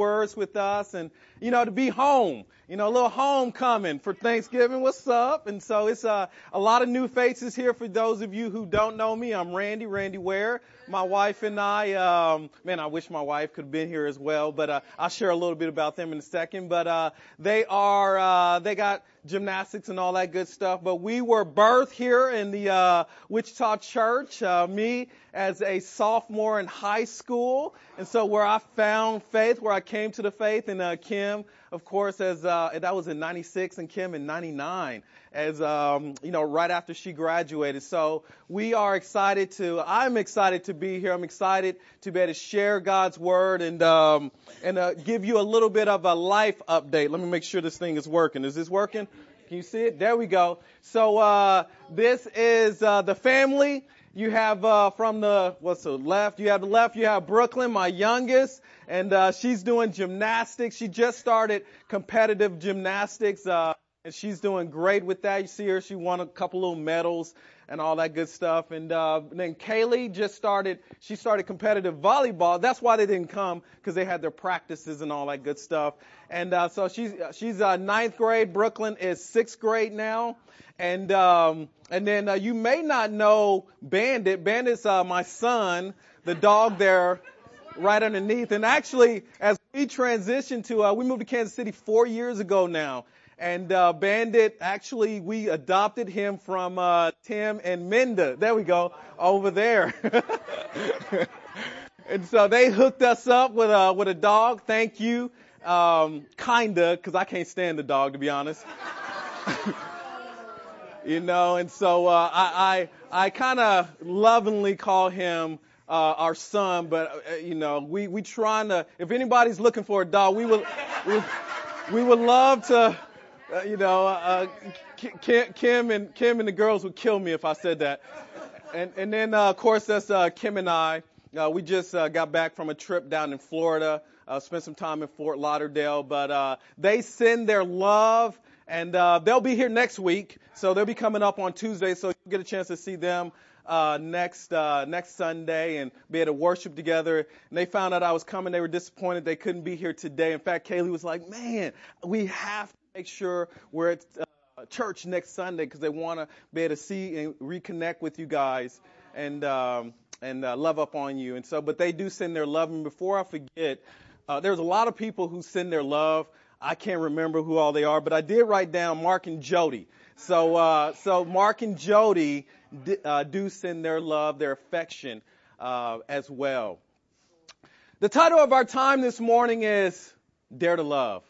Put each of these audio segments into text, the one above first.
words with us and, you know, to be home, you know, a little homecoming for Thanksgiving. What's up? And so it's uh, a lot of new faces here for those of you who don't know me. I'm Randy, Randy Ware. My wife and I, um, man, I wish my wife could have been here as well, but uh, I'll share a little bit about them in a second. But uh, they are, uh, they got gymnastics and all that good stuff. But we were birthed here in the uh, Wichita church. Uh, me as a sophomore in high school, and so where I found faith, where I came to the faith, and uh, Kim, of course, as uh, that was in '96, and Kim in '99, as um, you know, right after she graduated. So we are excited to. I'm excited to be here. I'm excited to be able to share God's word and um, and uh, give you a little bit of a life update. Let me make sure this thing is working. Is this working? Can you see it? There we go. So uh, this is uh, the family. You have uh, from the what's the left? You have the left. You have Brooklyn, my youngest, and uh, she's doing gymnastics. She just started competitive gymnastics, uh, and she's doing great with that. You see her; she won a couple little medals and all that good stuff. And uh, then Kaylee just started. She started competitive volleyball. That's why they didn't come because they had their practices and all that good stuff. And uh, so she's she's uh, ninth grade. Brooklyn is sixth grade now. And um, and then uh, you may not know Bandit. Bandit's uh, my son, the dog there, right underneath. And actually, as we transitioned to, uh, we moved to Kansas City four years ago now. And uh, Bandit, actually, we adopted him from uh, Tim and Minda. There we go, over there. and so they hooked us up with a with a dog. Thank you, um, kinda, because I can't stand the dog to be honest. you know, and so uh, I I, I kind of lovingly call him. Uh, our son, but uh, you know, we we trying to. If anybody's looking for a dog, we would we, we would love to uh, you know, uh, Kim, Kim and Kim and the girls would kill me if I said that. And and then uh, of course that's uh, Kim and I. Uh, we just uh, got back from a trip down in Florida. Uh, spent some time in Fort Lauderdale, but uh, they send their love, and uh, they'll be here next week. So they'll be coming up on Tuesday, so you'll get a chance to see them uh, next uh, next Sunday and be able to worship together. And they found out I was coming. They were disappointed they couldn't be here today. In fact, Kaylee was like, "Man, we have make sure we're at uh, church next Sunday because they want to be able to see and reconnect with you guys and um, and uh, love up on you. And so, but they do send their love. And before I forget, uh, there's a lot of people who send their love. I can't remember who all they are, but I did write down Mark and Jody. So, uh, so Mark and Jody d- uh, do send their love, their affection uh, as well. The title of our time this morning is Dare to Love.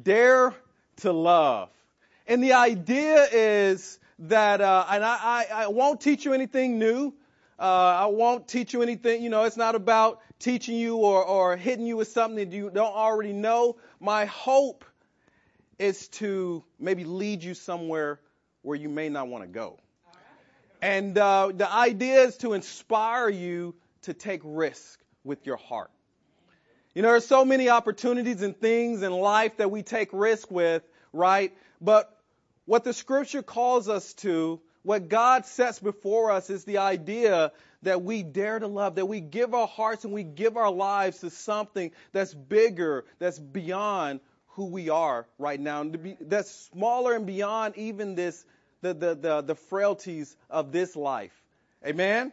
Dare to love. And the idea is that, uh, and I, I, I, won't teach you anything new. Uh, I won't teach you anything, you know, it's not about teaching you or, or hitting you with something that you don't already know. My hope is to maybe lead you somewhere where you may not want to go. And uh, the idea is to inspire you to take risk with your heart. You know, there's so many opportunities and things in life that we take risk with, right? But what the scripture calls us to, what God sets before us is the idea that we dare to love, that we give our hearts and we give our lives to something that's bigger, that's beyond who we are right now, be, that's smaller and beyond even this, the, the, the, the frailties of this life. Amen?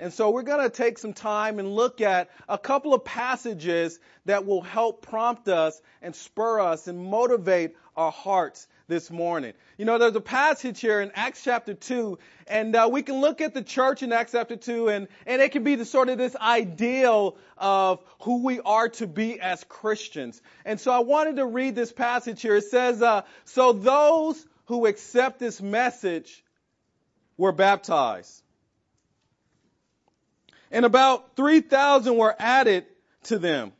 And so we're going to take some time and look at a couple of passages that will help prompt us and spur us and motivate our hearts this morning. You know, there's a passage here in Acts chapter 2, and uh, we can look at the church in Acts chapter 2, and, and it can be the sort of this ideal of who we are to be as Christians. And so I wanted to read this passage here. It says, uh, So those who accept this message were baptized and about 3,000 were added to them.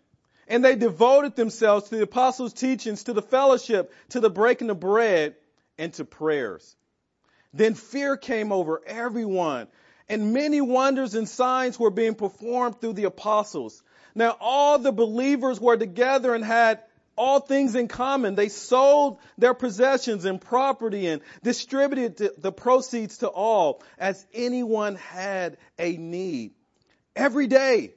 And they devoted themselves to the apostles' teachings, to the fellowship, to the breaking of bread, and to prayers. Then fear came over everyone, and many wonders and signs were being performed through the apostles. Now all the believers were together and had all things in common. They sold their possessions and property and distributed the proceeds to all as anyone had a need. Every day,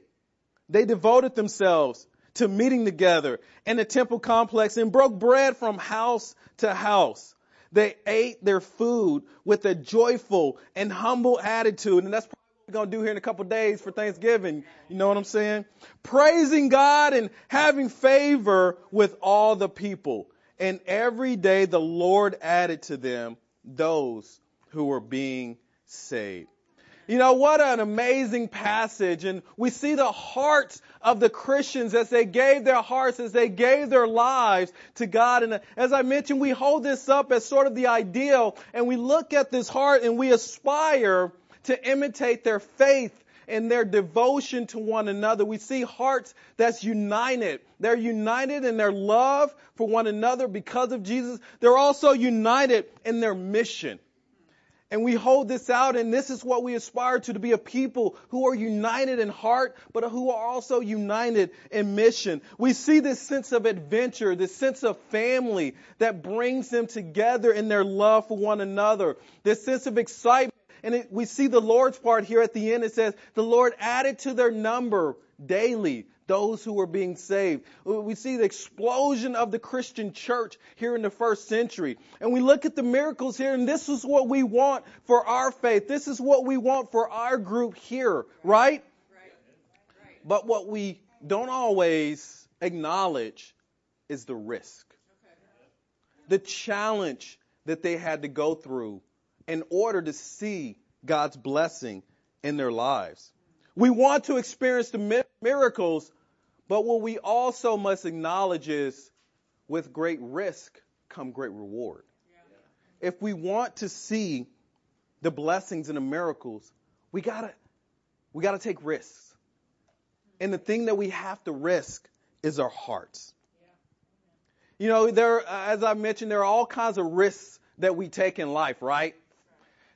they devoted themselves to meeting together in the temple complex and broke bread from house to house. They ate their food with a joyful and humble attitude. And that's probably what we're going to do here in a couple days for Thanksgiving. You know what I'm saying? Praising God and having favor with all the people. And every day the Lord added to them those who were being saved. You know, what an amazing passage. And we see the hearts of the Christians as they gave their hearts, as they gave their lives to God. And as I mentioned, we hold this up as sort of the ideal and we look at this heart and we aspire to imitate their faith and their devotion to one another. We see hearts that's united. They're united in their love for one another because of Jesus. They're also united in their mission. And we hold this out, and this is what we aspire to, to be a people who are united in heart, but who are also united in mission. We see this sense of adventure, this sense of family that brings them together in their love for one another, this sense of excitement. And it, we see the Lord's part here at the end. It says, the Lord added to their number daily those who were being saved. We see the explosion of the Christian church here in the first century. And we look at the miracles here, and this is what we want for our faith. This is what we want for our group here, right? But what we don't always acknowledge is the risk, the challenge that they had to go through in order to see God's blessing in their lives. We want to experience the miracles, but what we also must acknowledge is with great risk come great reward. If we want to see the blessings and the miracles, we gotta, we gotta take risks. And the thing that we have to risk is our hearts. You know, there, as I mentioned, there are all kinds of risks that we take in life, right?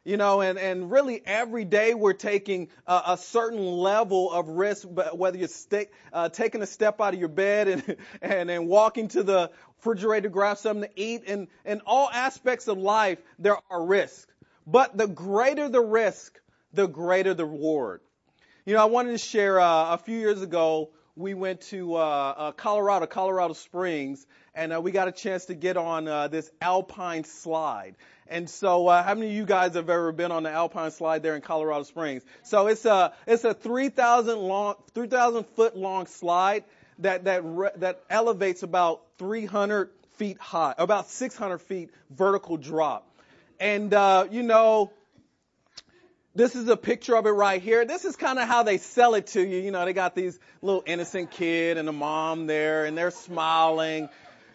You know, and, and really every day we're taking a, a certain level of risk, whether you're uh, taking a step out of your bed and, and, and walking to the refrigerator to grab something to eat. And in all aspects of life, there are risks. But the greater the risk, the greater the reward. You know, I wanted to share uh, a few years ago, we went to uh, uh, Colorado, Colorado Springs, and uh, we got a chance to get on uh, this alpine slide. And so, uh, how many of you guys have ever been on the Alpine slide there in Colorado Springs? So it's a it's a 3,000 long 3,000 foot long slide that that re- that elevates about 300 feet high, about 600 feet vertical drop. And uh, you know, this is a picture of it right here. This is kind of how they sell it to you. You know, they got these little innocent kid and a mom there, and they're smiling.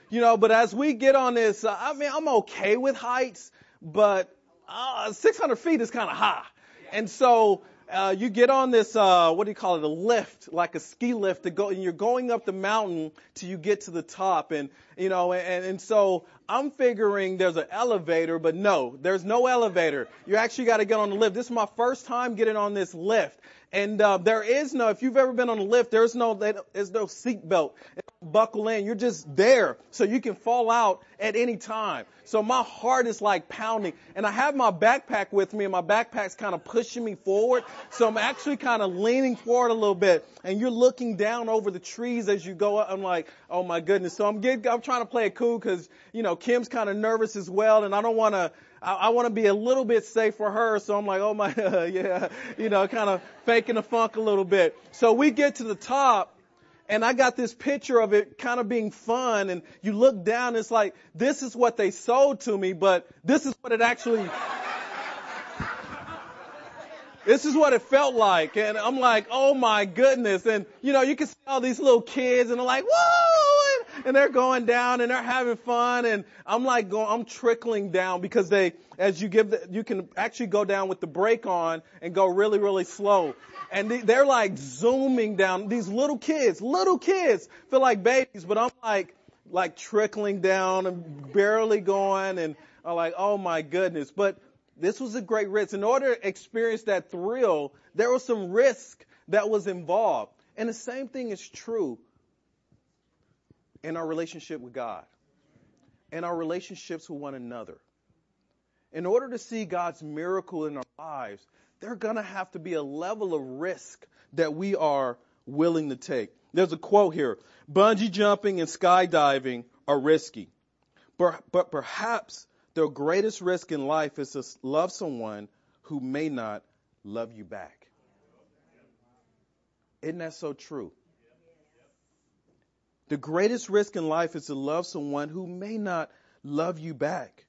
You know, but as we get on this, uh, I mean, I'm okay with heights, but uh, 600 feet is kind of high. And so uh, you get on this, uh, what do you call it, a lift, like a ski lift to go, and you're going up the mountain till you get to the top. And, you know, and, and so I'm figuring there's an elevator, but no, there's no elevator. You actually got to get on the lift. This is my first time getting on this lift. And uh, there is no, if you've ever been on a lift, there's no, there's no seat belt. Buckle in. You're just there. So you can fall out at any time. So my heart is like pounding. And I have my backpack with me and my backpack's kind of pushing me forward. So I'm actually kind of leaning forward a little bit. And you're looking down over the trees as you go up. I'm like, oh my goodness. So I'm getting, I'm trying to play it cool because, you know, Kim's kind of nervous as well. And I don't want to, I, I want to be a little bit safe for her. So I'm like, oh my, uh, yeah, you know, kind of faking the funk a little bit. So we get to the top and I got this picture of it kind of being fun and you look down, it's like, this is what they sold to me, but this is what it actually, this is what it felt like. And I'm like, oh my goodness. And you know, you can see all these little kids and they're like, whoa! And they're going down and they're having fun and I'm like going, I'm trickling down because they, as you give the, you can actually go down with the brake on and go really, really slow. And they're like zooming down. These little kids, little kids feel like babies, but I'm like, like trickling down and barely going and I'm like, oh my goodness. But this was a great risk. In order to experience that thrill, there was some risk that was involved. And the same thing is true in our relationship with God, in our relationships with one another. In order to see God's miracle in our lives, there's going to have to be a level of risk that we are willing to take. There's a quote here. Bungee jumping and skydiving are risky, but, but perhaps the greatest risk in life is to love someone who may not love you back. Isn't that so true? The greatest risk in life is to love someone who may not love you back.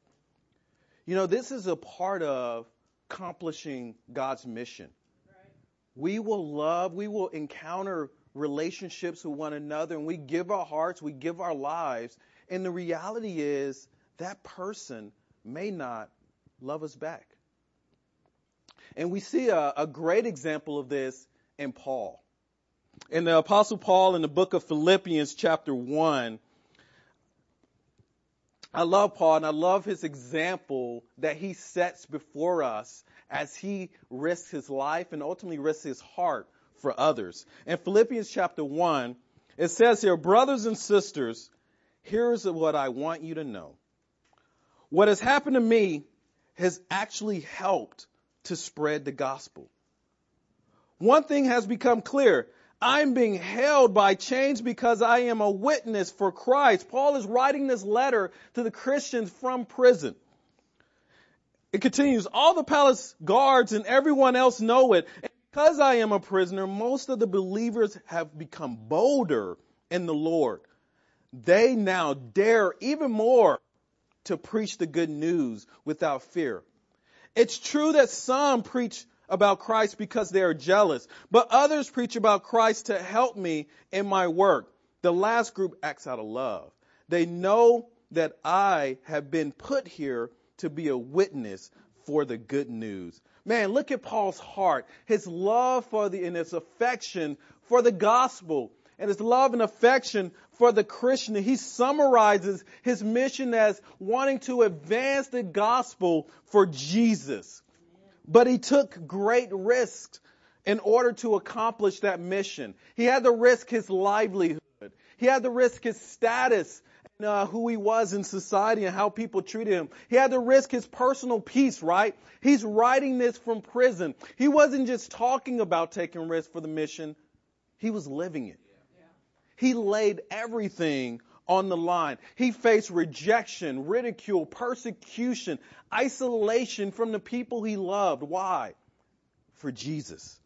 You know, this is a part of accomplishing God's mission. We will love, we will encounter relationships with one another, and we give our hearts, we give our lives. And the reality is that person may not love us back. And we see a, a great example of this in Paul. In the Apostle Paul in the book of Philippians, chapter 1, I love Paul and I love his example that he sets before us as he risks his life and ultimately risks his heart for others. In Philippians chapter 1, it says here, brothers and sisters, here's what I want you to know. What has happened to me has actually helped to spread the gospel. One thing has become clear. I'm being held by chains because I am a witness for Christ. Paul is writing this letter to the Christians from prison. It continues, all the palace guards and everyone else know it. And because I am a prisoner, most of the believers have become bolder in the Lord. They now dare even more to preach the good news without fear. It's true that some preach about Christ because they are jealous, but others preach about Christ to help me in my work. The last group acts out of love. They know that I have been put here to be a witness for the good news. Man, look at Paul's heart, his love for the, and his affection for the gospel and his love and affection for the Christian. He summarizes his mission as wanting to advance the gospel for Jesus. But he took great risks in order to accomplish that mission. He had to risk his livelihood. He had to risk his status and uh, who he was in society and how people treated him. He had to risk his personal peace, right? He's writing this from prison. He wasn't just talking about taking risks for the mission. He was living it. He laid everything on the line. He faced rejection, ridicule, persecution, isolation from the people he loved. Why? For Jesus.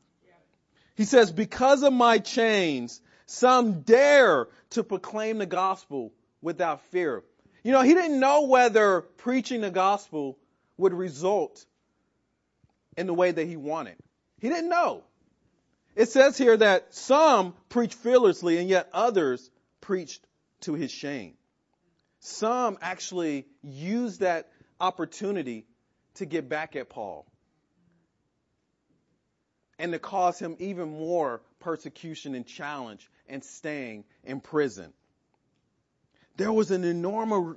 He says, because of my chains, some dare to proclaim the gospel without fear. You know, he didn't know whether preaching the gospel would result in the way that he wanted. He didn't know. It says here that some preached fearlessly and yet others preached to his shame. Some actually used that opportunity to get back at Paul and to cause him even more persecution and challenge and staying in prison. There was an enormous,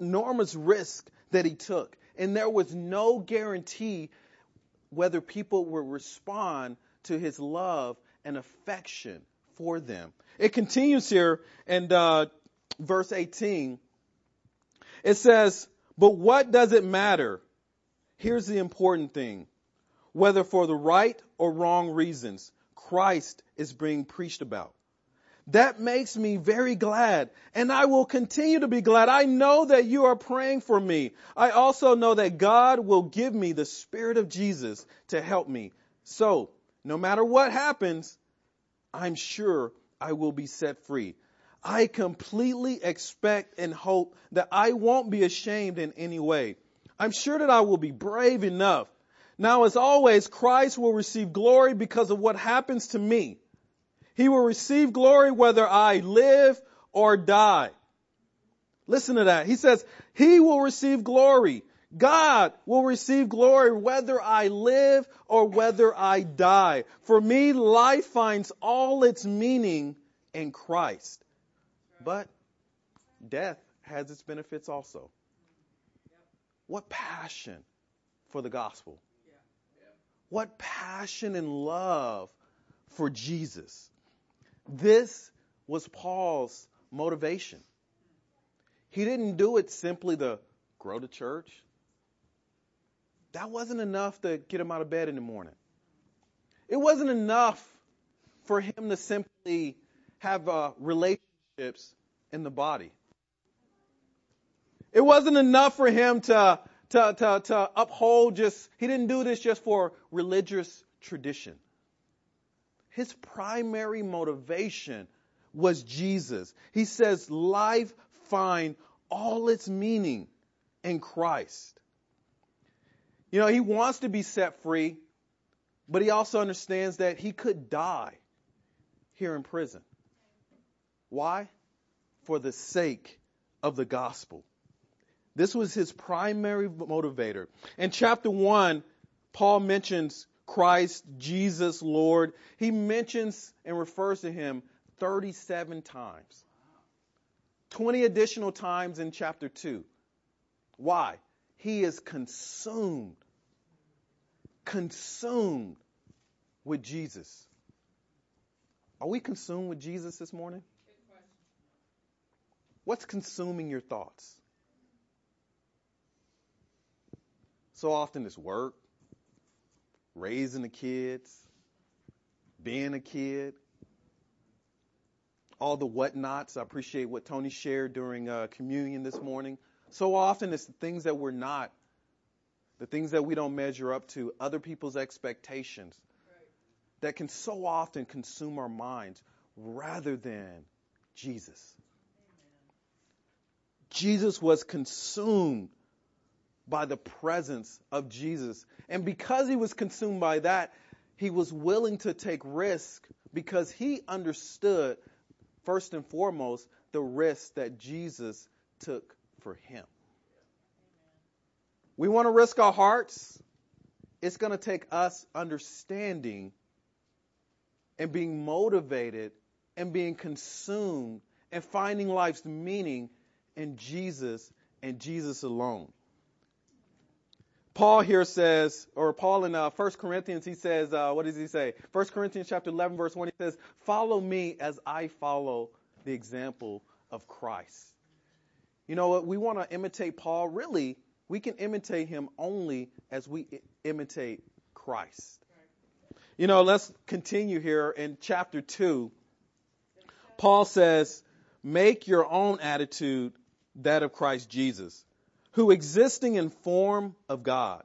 enormous risk that he took, and there was no guarantee whether people would respond to his love and affection for them. It continues here in uh, verse 18. It says, But what does it matter? Here's the important thing. Whether for the right or wrong reasons, Christ is being preached about. That makes me very glad, and I will continue to be glad. I know that you are praying for me. I also know that God will give me the Spirit of Jesus to help me. So, no matter what happens, I'm sure I will be set free. I completely expect and hope that I won't be ashamed in any way. I'm sure that I will be brave enough. Now, as always, Christ will receive glory because of what happens to me. He will receive glory whether I live or die. Listen to that. He says, He will receive glory. God will receive glory whether I live or whether I die. For me, life finds all its meaning in Christ. But death has its benefits also. What passion for the gospel. What passion and love for Jesus. This was Paul's motivation. He didn't do it simply to grow the church, that wasn't enough to get him out of bed in the morning. It wasn't enough for him to simply have uh, relationships in the body. It wasn't enough for him to, to, to, to uphold just, he didn't do this just for religious tradition. His primary motivation was Jesus. He says life find all its meaning in Christ. You know, he wants to be set free, but he also understands that he could die here in prison. Why? For the sake of the gospel. This was his primary motivator. In chapter 1, Paul mentions Christ, Jesus, Lord. He mentions and refers to him 37 times. 20 additional times in chapter 2. Why? He is consumed, consumed with Jesus. Are we consumed with Jesus this morning? What's consuming your thoughts? So often it's work, raising the kids, being a kid, all the whatnots. I appreciate what Tony shared during uh, communion this morning. So often it's the things that we're not, the things that we don't measure up to, other people's expectations that can so often consume our minds rather than Jesus. Jesus was consumed by the presence of Jesus. And because he was consumed by that, he was willing to take risk because he understood, first and foremost, the risk that Jesus took for him. We want to risk our hearts. It's going to take us understanding and being motivated and being consumed and finding life's meaning in Jesus and Jesus alone. Paul here says, or Paul in uh, 1 Corinthians, he says, uh, what does he say? 1 Corinthians chapter 11, verse 1, he says, follow me as I follow the example of Christ. You know what? We want to imitate Paul. Really, we can imitate him only as we imitate Christ. You know, let's continue here in chapter 2. Paul says, make your own attitude that of Christ Jesus, who existing in form of God,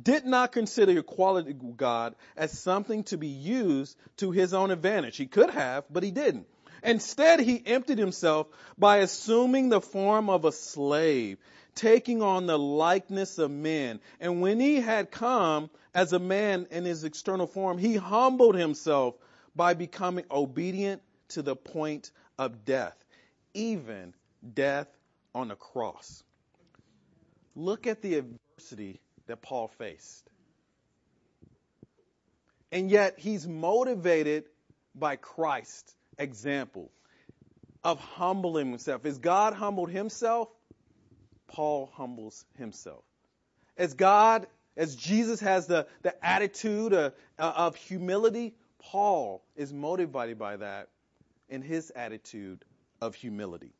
did not consider equality with God as something to be used to his own advantage. He could have, but he didn't. Instead, he emptied himself by assuming the form of a slave, taking on the likeness of men. And when he had come as a man in his external form, he humbled himself by becoming obedient to the point of death, even death on the cross. Look at the adversity that Paul faced. And yet he's motivated by Christ's example of humbling himself. As God humbled himself, Paul humbles himself. As God, as Jesus has the, the attitude of, of humility, Paul is motivated by that in his attitude of humility.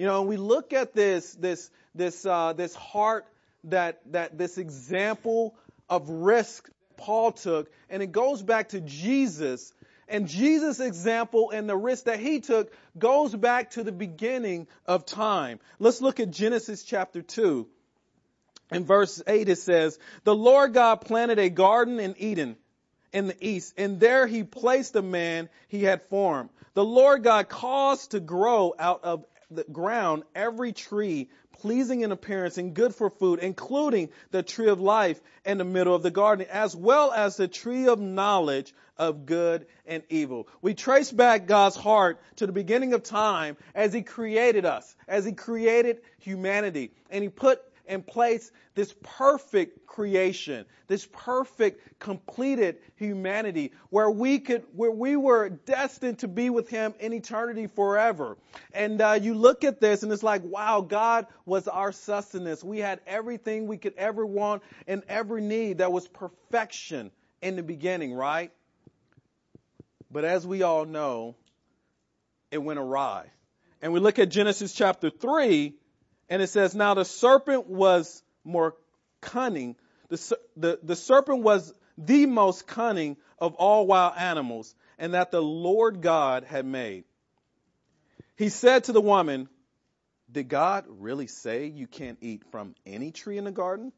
You know, we look at this, this, this, uh, this heart that, that this example of risk Paul took, and it goes back to Jesus. And Jesus' example and the risk that he took goes back to the beginning of time. Let's look at Genesis chapter 2. In verse 8 it says, The Lord God planted a garden in Eden in the east, and there he placed the man he had formed. The Lord God caused to grow out of the ground every tree pleasing in appearance and good for food, including the tree of life in the middle of the garden, as well as the tree of knowledge of good and evil. We trace back God's heart to the beginning of time as He created us, as He created humanity, and He put in place this perfect creation, this perfect completed humanity where we could, where we were destined to be with Him in eternity forever. And uh, you look at this and it's like, wow, God was our sustenance. We had everything we could ever want and ever need. That was perfection in the beginning, right? But as we all know, it went awry. And we look at Genesis chapter 3, and it says, Now the serpent was more cunning. The, the, the serpent was the most cunning of all wild animals, and that the Lord God had made. He said to the woman, Did God really say you can't eat from any tree in the garden?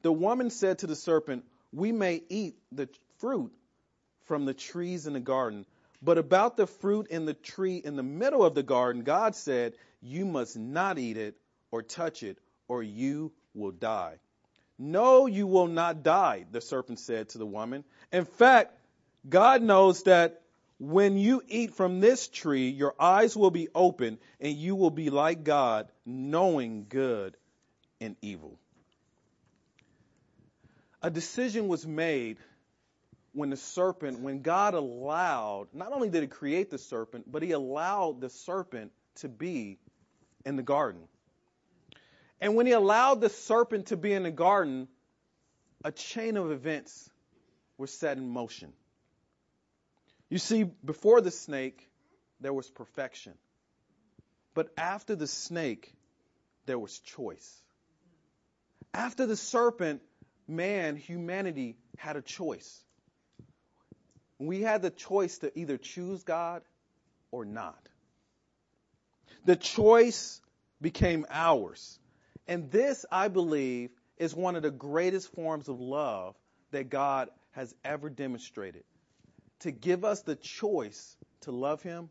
The woman said to the serpent, We may eat the fruit from the trees in the garden, but about the fruit in the tree in the middle of the garden, God said, You must not eat it or touch it, or you will die. No, you will not die, the serpent said to the woman. In fact, God knows that when you eat from this tree, your eyes will be open and you will be like God, knowing good and evil. A decision was made when the serpent, when God allowed, not only did he create the serpent, but he allowed the serpent to be in the garden. And when he allowed the serpent to be in the garden, a chain of events were set in motion. You see, before the snake, there was perfection. But after the snake, there was choice. After the serpent, man, humanity, had a choice. We had the choice to either choose God or not. The choice became ours. And this, I believe, is one of the greatest forms of love that God has ever demonstrated. To give us the choice to love Him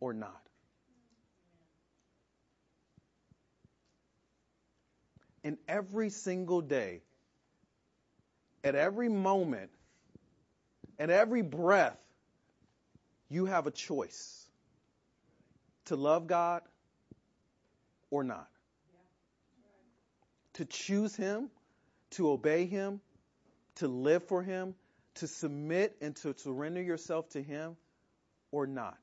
or not. And every single day, at every moment, at every breath, you have a choice to love God or not. To choose Him, to obey Him, to live for Him, to submit and to surrender yourself to Him or not.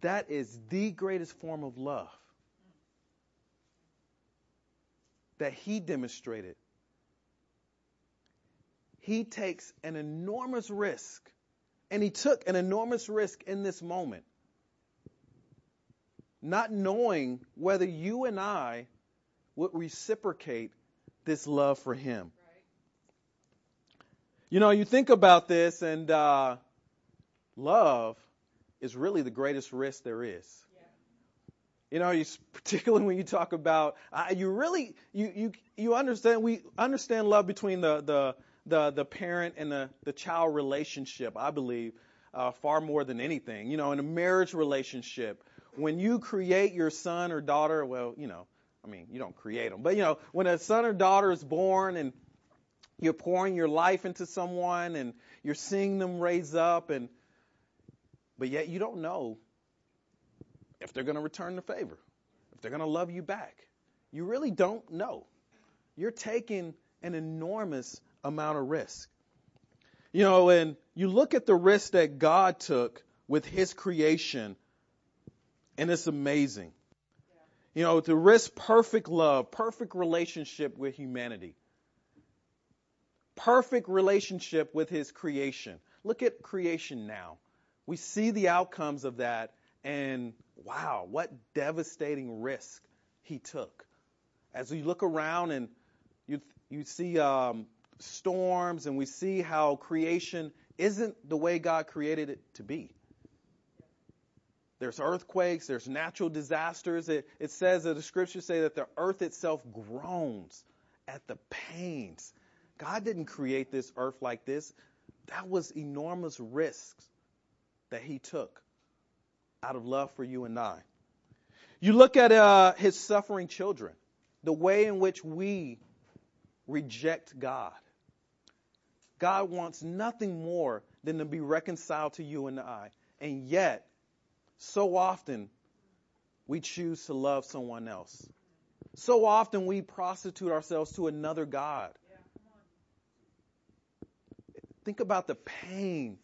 That is the greatest form of love that He demonstrated he takes an enormous risk. And he took an enormous risk in this moment. Not knowing whether you and I would reciprocate this love for him. You know, you think about this, and uh, love is really the greatest risk there is. You know, you, particularly when you talk about, uh, you really, you, you, you understand, we understand love between the, the, the, the parent and the, the child relationship, I believe, uh, far more than anything. You know, in a marriage relationship, when you create your son or daughter, well, you know, I mean, you don't create them, but you know, when a son or daughter is born and you're pouring your life into someone and you're seeing them raise up and, but yet you don't know if they're going to return the favor, if they're going to love you back. You really don't know. You're taking an enormous amount of risk. You know, and you look at the risk that God took with his creation, and it's amazing. You know, to risk perfect love, perfect relationship with humanity, perfect relationship with his creation. Look at creation now. We see the outcomes of that, and wow, what devastating risk he took. As we look around and you you see um, storms and we see how creation isn't the way God created it to be. There's earthquakes, there's natural disasters. It, it says that the scriptures say that the earth itself groans at the pains. God didn't create this earth like this. That was enormous risks that he took out of love for you and I. You look at uh, his suffering children, the way in which we reject God. God wants nothing more than to be reconciled to you and I. And yet, so often, we choose to love someone else. So often we prostitute ourselves to another God. Think about the pain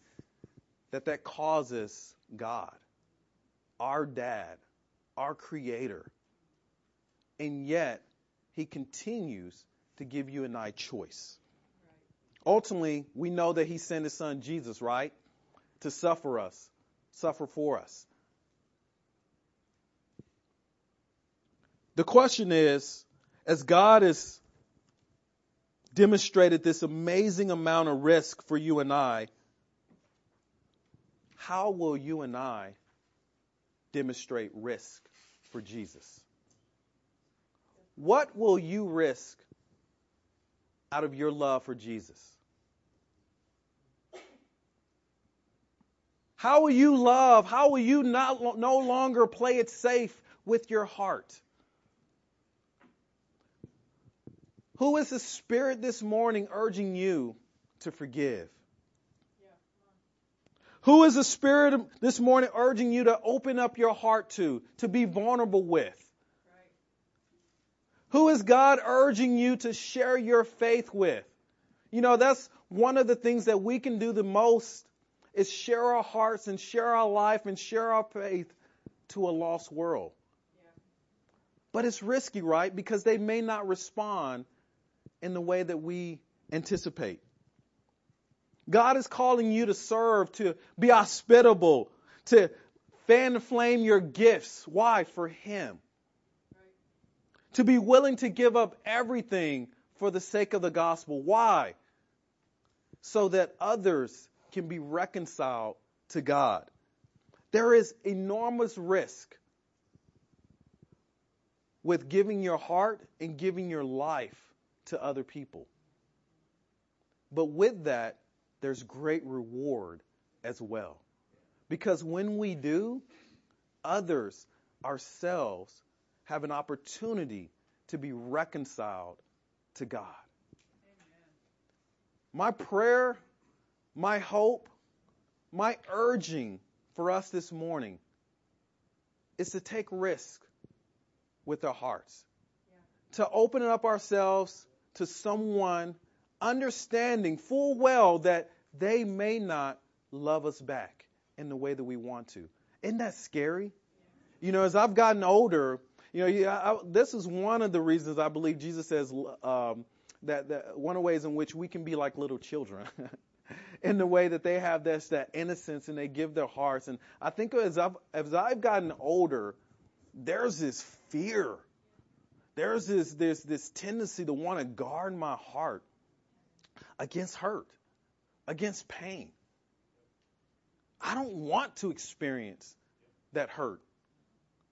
that that causes God, our dad, our creator. And yet, he continues to give you and I choice. Ultimately, we know that he sent his son Jesus, right? To suffer us, suffer for us. The question is, as God has demonstrated this amazing amount of risk for you and I, how will you and I demonstrate risk for Jesus? What will you risk out of your love for Jesus? How will you love? How will you not, no longer play it safe with your heart? Who is the Spirit this morning urging you to forgive? Who is the Spirit this morning urging you to open up your heart to, to be vulnerable with? Who is God urging you to share your faith with? You know, that's one of the things that we can do the most is share our hearts and share our life and share our faith to a lost world. Yeah. But it's risky, right? Because they may not respond in the way that we anticipate. God is calling you to serve, to be hospitable, to fan the flame your gifts. Why? For Him. To be willing to give up everything for the sake of the gospel. Why? So that others can be reconciled to God. There is enormous risk with giving your heart and giving your life to other people. But with that, there's great reward as well. Because when we do, others, ourselves, have an opportunity to be reconciled to God. Amen. My prayer my hope, my urging for us this morning is to take risk with our hearts, yeah. to open up ourselves to someone understanding full well that they may not love us back in the way that we want to. Isn't that scary? You know, as I've gotten older, you know, yeah, I, this is one of the reasons I believe Jesus says um, that, that one of the ways in which we can be like little children. in the way that they have this that innocence and they give their hearts. And I think as I've as I've gotten older, there's this fear. There's this this this tendency to want to guard my heart against hurt, against pain. I don't want to experience that hurt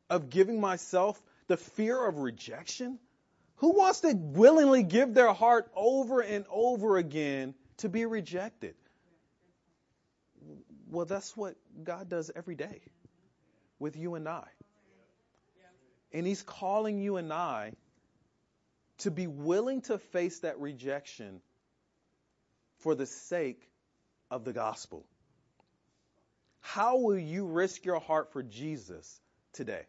of giving myself the fear of rejection. Who wants to willingly give their heart over and over again to be rejected? Well, that's what God does every day with you and I. And He's calling you and I to be willing to face that rejection for the sake of the gospel. How will you risk your heart for Jesus today?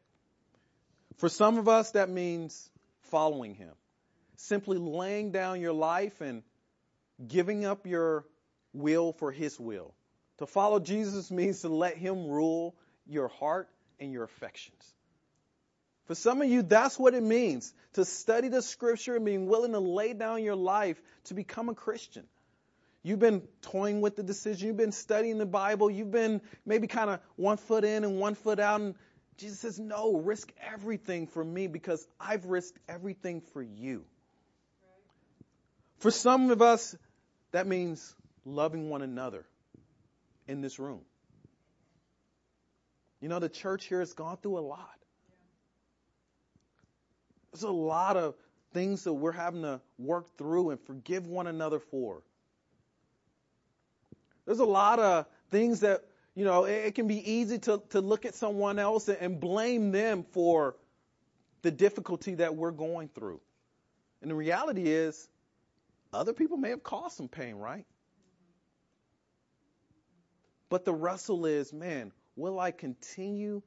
For some of us, that means following Him. Simply laying down your life and giving up your will for His will. To follow Jesus means to let Him rule your heart and your affections. For some of you, that's what it means to study the scripture and being willing to lay down your life to become a Christian. You've been toying with the decision. You've been studying the Bible. You've been maybe kind of one foot in and one foot out. And Jesus says, no, risk everything for me because I've risked everything for you. For some of us, that means loving one another in this room. You know, the church here has gone through a lot. There's a lot of things that we're having to work through and forgive one another for. There's a lot of things that, you know, it, it can be easy to, to look at someone else and, and blame them for the difficulty that we're going through. And the reality is, other people may have caused some pain, right? But the wrestle is, man, will I continue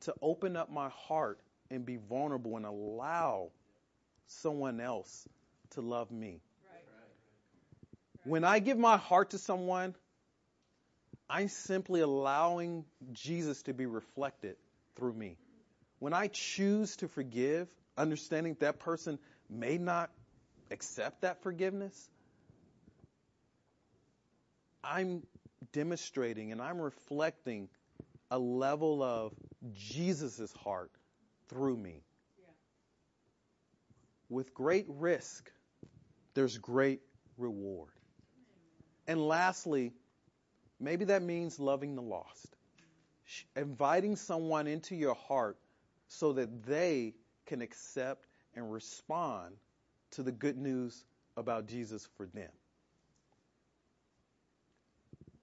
to open up my heart and be vulnerable and allow someone else to love me? When I give my heart to someone, I'm simply allowing Jesus to be reflected through me. When I choose to forgive, understanding that person may not accept that forgiveness, I'm demonstrating and I'm reflecting a level of Jesus' heart through me. Yeah. With great risk, there's great reward. And lastly, maybe that means loving the lost, inviting someone into your heart so that they can accept and respond to the good news about Jesus for them.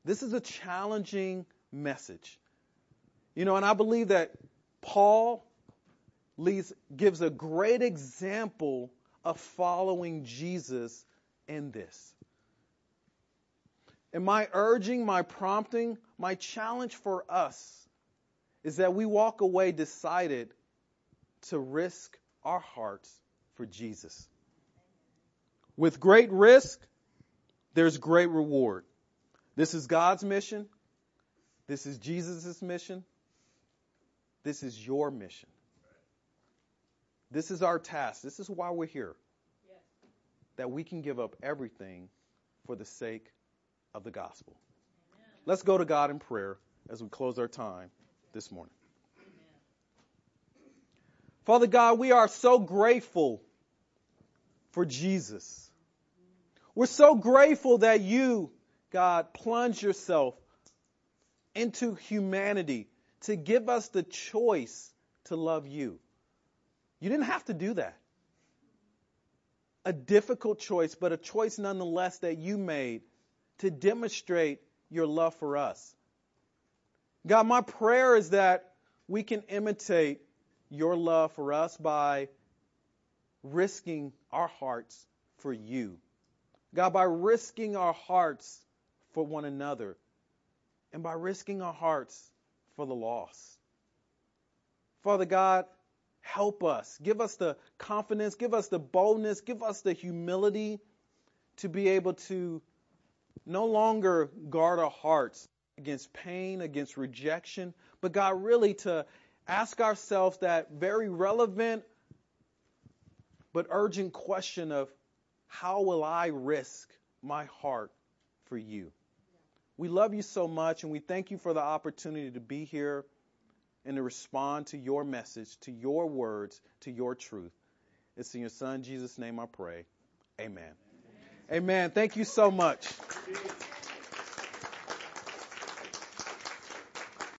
This is a challenging message. You know, and I believe that Paul leads, gives a great example of following Jesus in this. And my urging, my prompting, my challenge for us is that we walk away decided to risk our hearts for Jesus. With great risk, there's great reward. This is God's mission. This is Jesus' mission. This is your mission. This is our task. This is why we're here. Yes. That we can give up everything for the sake of the gospel. Amen. Let's go to God in prayer as we close our time this morning. Amen. Father God, we are so grateful for Jesus. We're so grateful that you, God, plunge yourself into humanity to give us the choice to love you. You didn't have to do that. A difficult choice, but a choice nonetheless that you made to demonstrate your love for us. God, my prayer is that we can imitate your love for us by risking our hearts for you. God, by risking our hearts for one another and by risking our hearts for the lost. Father God, help us. Give us the confidence, give us the boldness, give us the humility to be able to no longer guard our hearts against pain, against rejection, but God, really to ask ourselves that very relevant but urgent question of how will I risk my heart for you? We love you so much and we thank you for the opportunity to be here and to respond to your message, to your words, to your truth. It's in your son Jesus' name I pray. Amen. Amen. Amen. Thank you so much.